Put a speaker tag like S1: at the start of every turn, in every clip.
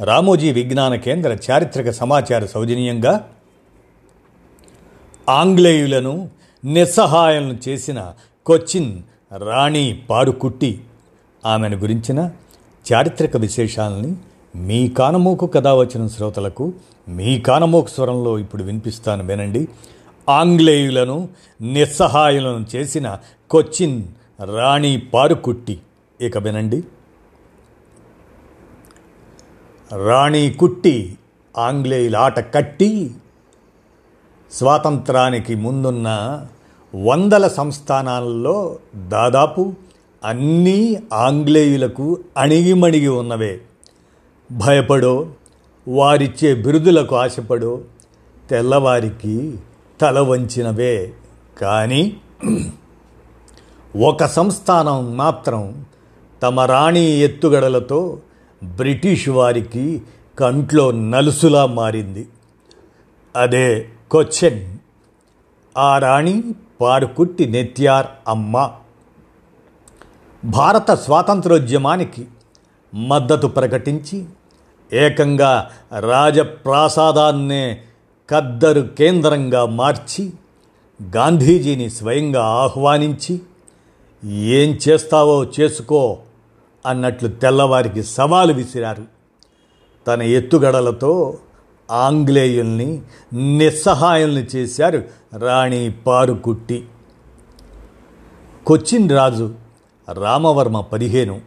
S1: రామోజీ విజ్ఞాన కేంద్ర చారిత్రక సమాచార సౌజన్యంగా ఆంగ్లేయులను నిస్సహాయం చేసిన కొచ్చిన్ రాణి పాడుకుట్టి ఆమెను గురించిన చారిత్రక విశేషాలని మీ కానమోకు కథ వచ్చిన శ్రోతలకు మీ కానమోకు స్వరంలో ఇప్పుడు వినిపిస్తాను వినండి. ఆంగ్లేయులను నిస్సహాయులను చేసిన కొచ్చిన్ రాణి పారుకుట్టి ఇక వినండి. రాణి కుట్టి ఆంగ్లేయుల ఆట కట్టి స్వాతంత్రానికి ముందున్న వందల సంస్థానాల్లో దాదాపు అన్నీ ఆంగ్లేయులకు అణిగిమణిగి ఉన్నవే. భయపడో వారిచ్చే బిరుదులకు ఆశపడో తెల్లవారికి తల వంచినవే. కానీ ఒక సంస్థానం మాత్రం తమ రాణి ఎత్తుగడలతో బ్రిటిష్ వారికి కంట్లో నలుసులా మారింది. అదే కొచ్చెన్ ఆ రాణి పారుకుట్టి నెత్యార్ అమ్మ. భారత స్వాతంత్రోద్యమానికి మద్దతు ప్రకటించి ఏకంగా రాజప్రాసాదాన్నే కద్దరు కేంద్రంగా మార్చి గాంధీజీని స్వయంగా ఆహ్వానించి ఏం చేస్తావో చేసుకో. అన్నట్లు తెల్లవారికి సవాలు విసిరారు. తన ఎత్తుగడలతో ఆంగ్లేయుల్ని నిస్సహాయుల్ని చేశారు రాణి పారుకుట్టి. కొచ్చిన్ రాజు రామవర్మ పదిహేను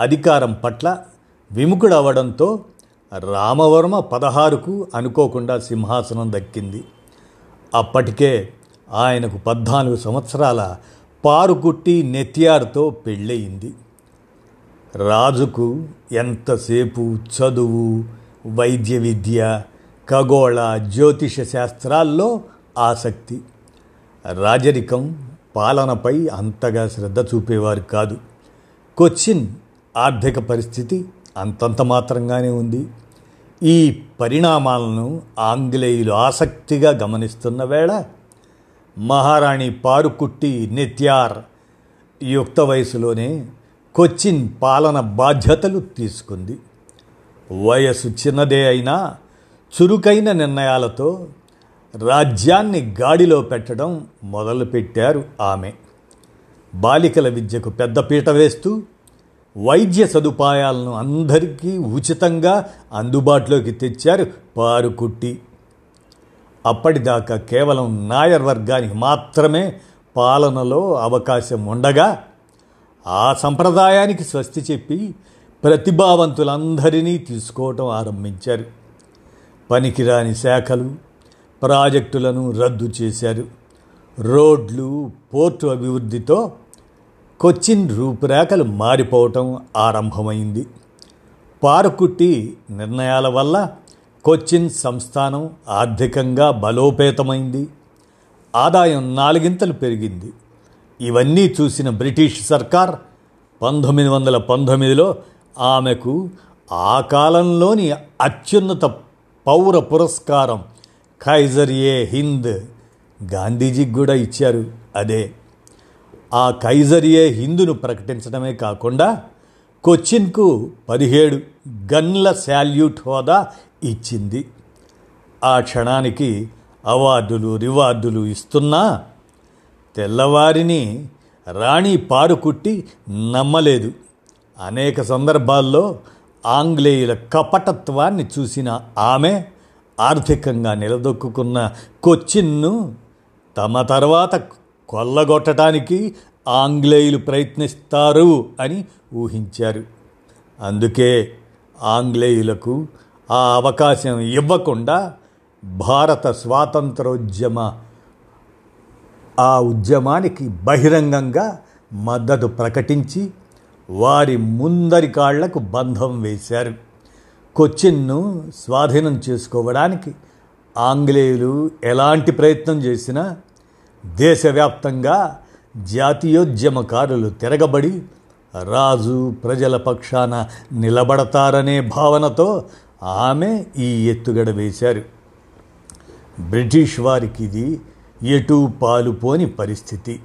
S1: అధికారం పట్ల విముఖుడవడంతో రామవర్మ పదహారుకు అనుకోకుండా సింహాసనం దక్కింది. అప్పటికే ఆయనకు పద్నాలుగు సంవత్సరాల పారుకుట్టి నెత్యారుతో పెళ్ళయింది. రాజుకు ఎంతసేపు చదువు వైద్య విద్య ఖగోళ జ్యోతిష శాస్త్రాల్లో ఆసక్తి? రాజరికం పాలనపై అంతగా శ్రద్ధ చూపేవారు కాదు. కొచ్చిన్ ఆర్థిక పరిస్థితి అంతంత మాత్రంగానే ఉంది. ఈ పరిణామాలను ఆంగ్లేయులు ఆసక్తిగా గమనిస్తున్న వేళ మహారాణి పారుకుట్టి నిత్యార్ యుక్త వయసులోనే కొచ్చిన్ పాలన బాధ్యతలు తీసుకుంది. వయసు చిన్నదే అయినా చురుకైన నిర్ణయాలతో రాజ్యాన్ని గాడిలో పెట్టడం మొదలుపెట్టారు ఆమె. బాలికల విద్యకు పెద్దపీట వేస్తూ వైద్య సదుపాయాలను అందరికీ ఉచితంగా అందుబాటులోకి తెచ్చారు పారుకుట్టి. అప్పటిదాకా కేవలం నాయర్ వర్గానికి మాత్రమే పాలనలో అవకాశం ఉండగా ఆ సంప్రదాయానికి స్వస్తి చెప్పి ప్రతిభావంతులందరినీ తీసుకోవటం ఆరంభించారు. పనికిరాని శాఖలు ప్రాజెక్టులను రద్దు చేశారు. రోడ్లు పోర్టు అభివృద్ధితో కొచ్చిన్ రూపురేఖలు మారిపోవటం ఆరంభమైంది. పారుకుట్టి నిర్ణయాల వల్ల కొచ్చిన్ సంస్థానం ఆర్థికంగా బలోపేతమైంది. ఆదాయం నాలుగింతలు పెరిగింది. ఇవన్నీ చూసిన బ్రిటిష్ సర్కార్ పంతొమ్మిది వందల పంతొమ్మిదిలో ఆమెకు ఆ కాలంలోని అత్యున్నత పౌర పురస్కారం ఖైజర్ ఏ హింద్ గాంధీజీకి కూడా ఇచ్చారు. అదే ఆ ఖైజర్ ఏ హిందును ప్రకటించడమే కాకుండా కొచ్చిన్కు పదిహేడు గన్ల శాల్యూట్ హోదా ఇచ్చింది. ఆ క్షణానికి అవార్డులు రివార్డులు ఇస్తున్నా తెల్లవారిని రాణి పారుకుట్టి నమ్మలేదు. అనేక సందర్భాల్లో ఆంగ్లేయుల కపటత్వాన్ని చూసిన ఆమె ఆర్థికంగా నిలదొక్కున్న కొచ్చిన్ను తమ తర్వాత కొల్లగొట్టడానికి ఆంగ్లేయులు ప్రయత్నిస్తారు అని ఊహించారు. అందుకే ఆంగ్లేయులకు ఆ అవకాశం ఇవ్వకుండా భారత స్వాతంత్రోద్యమ ఆ ఉద్యమానికి బహిరంగంగా మద్దతు ప్రకటించి వారి ముందరి కాళ్ళకు బంధం వేశారు. కొచ్చిన్ను స్వాధీనం చేసుకోవడానికి ఆంగ్లేయులు ఎలాంటి ప్రయత్నం చేసినా దేశవ్యాప్తంగా జాతీయోద్యమకారులు తిరగబడి రాజు ప్రజల పక్షాన నిలబడతారనే భావనతో ఆమె ఈ ఎత్తుగడ వేశారు. బ్రిటిష్ వారికి ఇది ఎటూ పాలుపోని పరిస్థితి.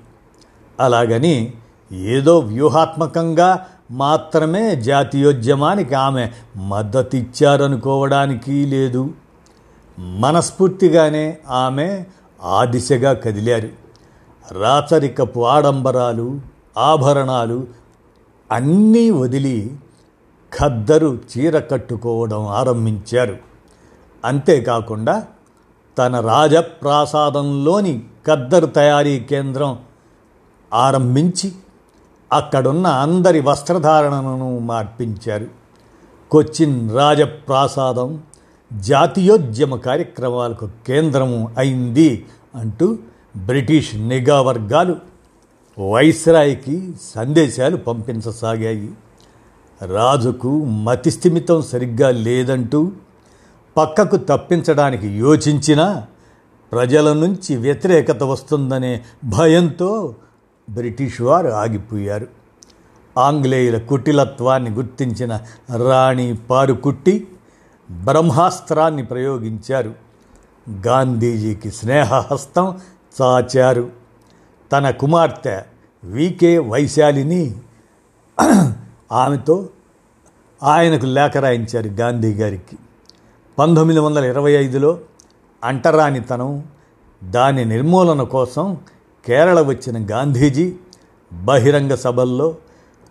S1: అలాగని ఏదో వ్యూహాత్మకంగా మాత్రమే జాతీయోద్యమానికి ఆమె మద్దతిచ్చారనుకోవడానికి లేదు. మనస్ఫూర్తిగానే ఆమె ఆ దిశగా కదిలారు. రాచరికపు ఆడంబరాలు ఆభరణాలు అన్నీ వదిలి ఖద్దరు చీర కట్టుకోవడం ఆరంభించారు. అంతేకాకుండా తన రాజప్రాసాదంలోని ఖద్దరు తయారీ కేంద్రం ఆరంభించి అక్కడున్న అందరి వస్త్రధారణను మార్పించారు. కొచ్చిన్ రాజప్రాసాదం జాతీయోద్యమ కార్యక్రమాలకు కేంద్రము అయింది అంటూ బ్రిటిష్ నిఘా వర్గాలు వైస్రాయ్కి సందేశాలు పంపించసాగాయి. రాజుకు మతిస్థిమితం సరిగ్గా లేదంటూ పక్కకు తప్పించడానికి యోచించినా ప్రజల నుంచి వ్యతిరేకత వస్తుందనే భయంతో బ్రిటిష్ వారు ఆగిపోయారు. ఆంగ్లేయుల కుటిలత్వాన్ని గుర్తించిన రాణి పారుకుట్టి బ్రహ్మాస్త్రాన్ని ప్రయోగించారు. గాంధీజీకి స్నేహహస్తం చాచారు. తన కుమార్తె వికే వైశాలిని ఆమెతో ఆయనకు లేఖ రాయించారు గాంధీ గారికి. పంతొమ్మిది వందల ఇరవై ఐదులో అంటరానితనం దాని నిర్మూలన కోసం కేరళ వచ్చిన గాంధీజీ బహిరంగ సభల్లో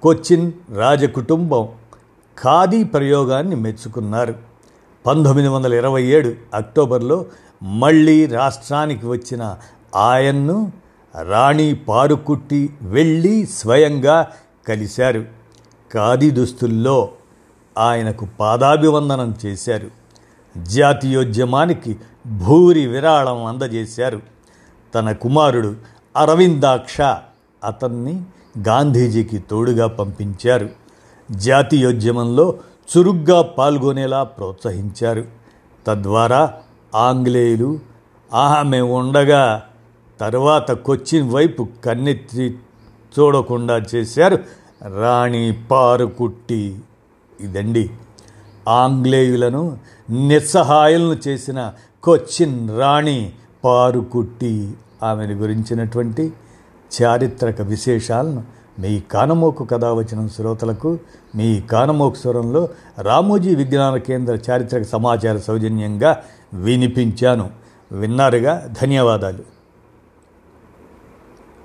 S1: కొచ్చిన్ రాజకుటుంబం ఖాదీ ప్రయోగాన్ని మెచ్చుకున్నారు. పంతొమ్మిది వందల ఇరవై ఏడు అక్టోబర్లో మళ్ళీ రాష్ట్రానికి వచ్చిన ఆయన్ను రాణి పారుకుట్టి వెళ్ళి స్వయంగా కలిశారు. ఖాదీ దుస్తుల్లో ఆయనకు పాదాభివందనం చేశారు. జాతీయోద్యమానికి భూరి విరాళం అందజేశారు. తన కుమారుడు అరవిందాక్ష అతన్ని గాంధీజీకి తోడుగా పంపించారు. జాతీయోద్యమంలో చురుగ్గా పాల్గొనేలా ప్రోత్సహించారు. తద్వారా ఆంగ్లేయులు ఆమె ఉండగా తర్వాత కొచ్చిన్ వైపు కన్నెత్తి చూడకుండా చేశారు రాణి పారుకుట్టి. ఇదండి. ఆంగ్లేయులను నిస్సహాయులను చేసిన కొచ్చిన్ రాణి పారుకుట్టి ఆమెను గురించినటువంటి చారిత్రక విశేషాలను మీ కానమోకు కథ వచ్చిన శ్రోతలకు మీ కానమోకు స్వరంలో రామోజీ విజ్ఞాన కేంద్ర చారిత్రక సమాచార సౌజన్యంగా వినిపించాను. విన్నారుగా? ధన్యవాదాలు.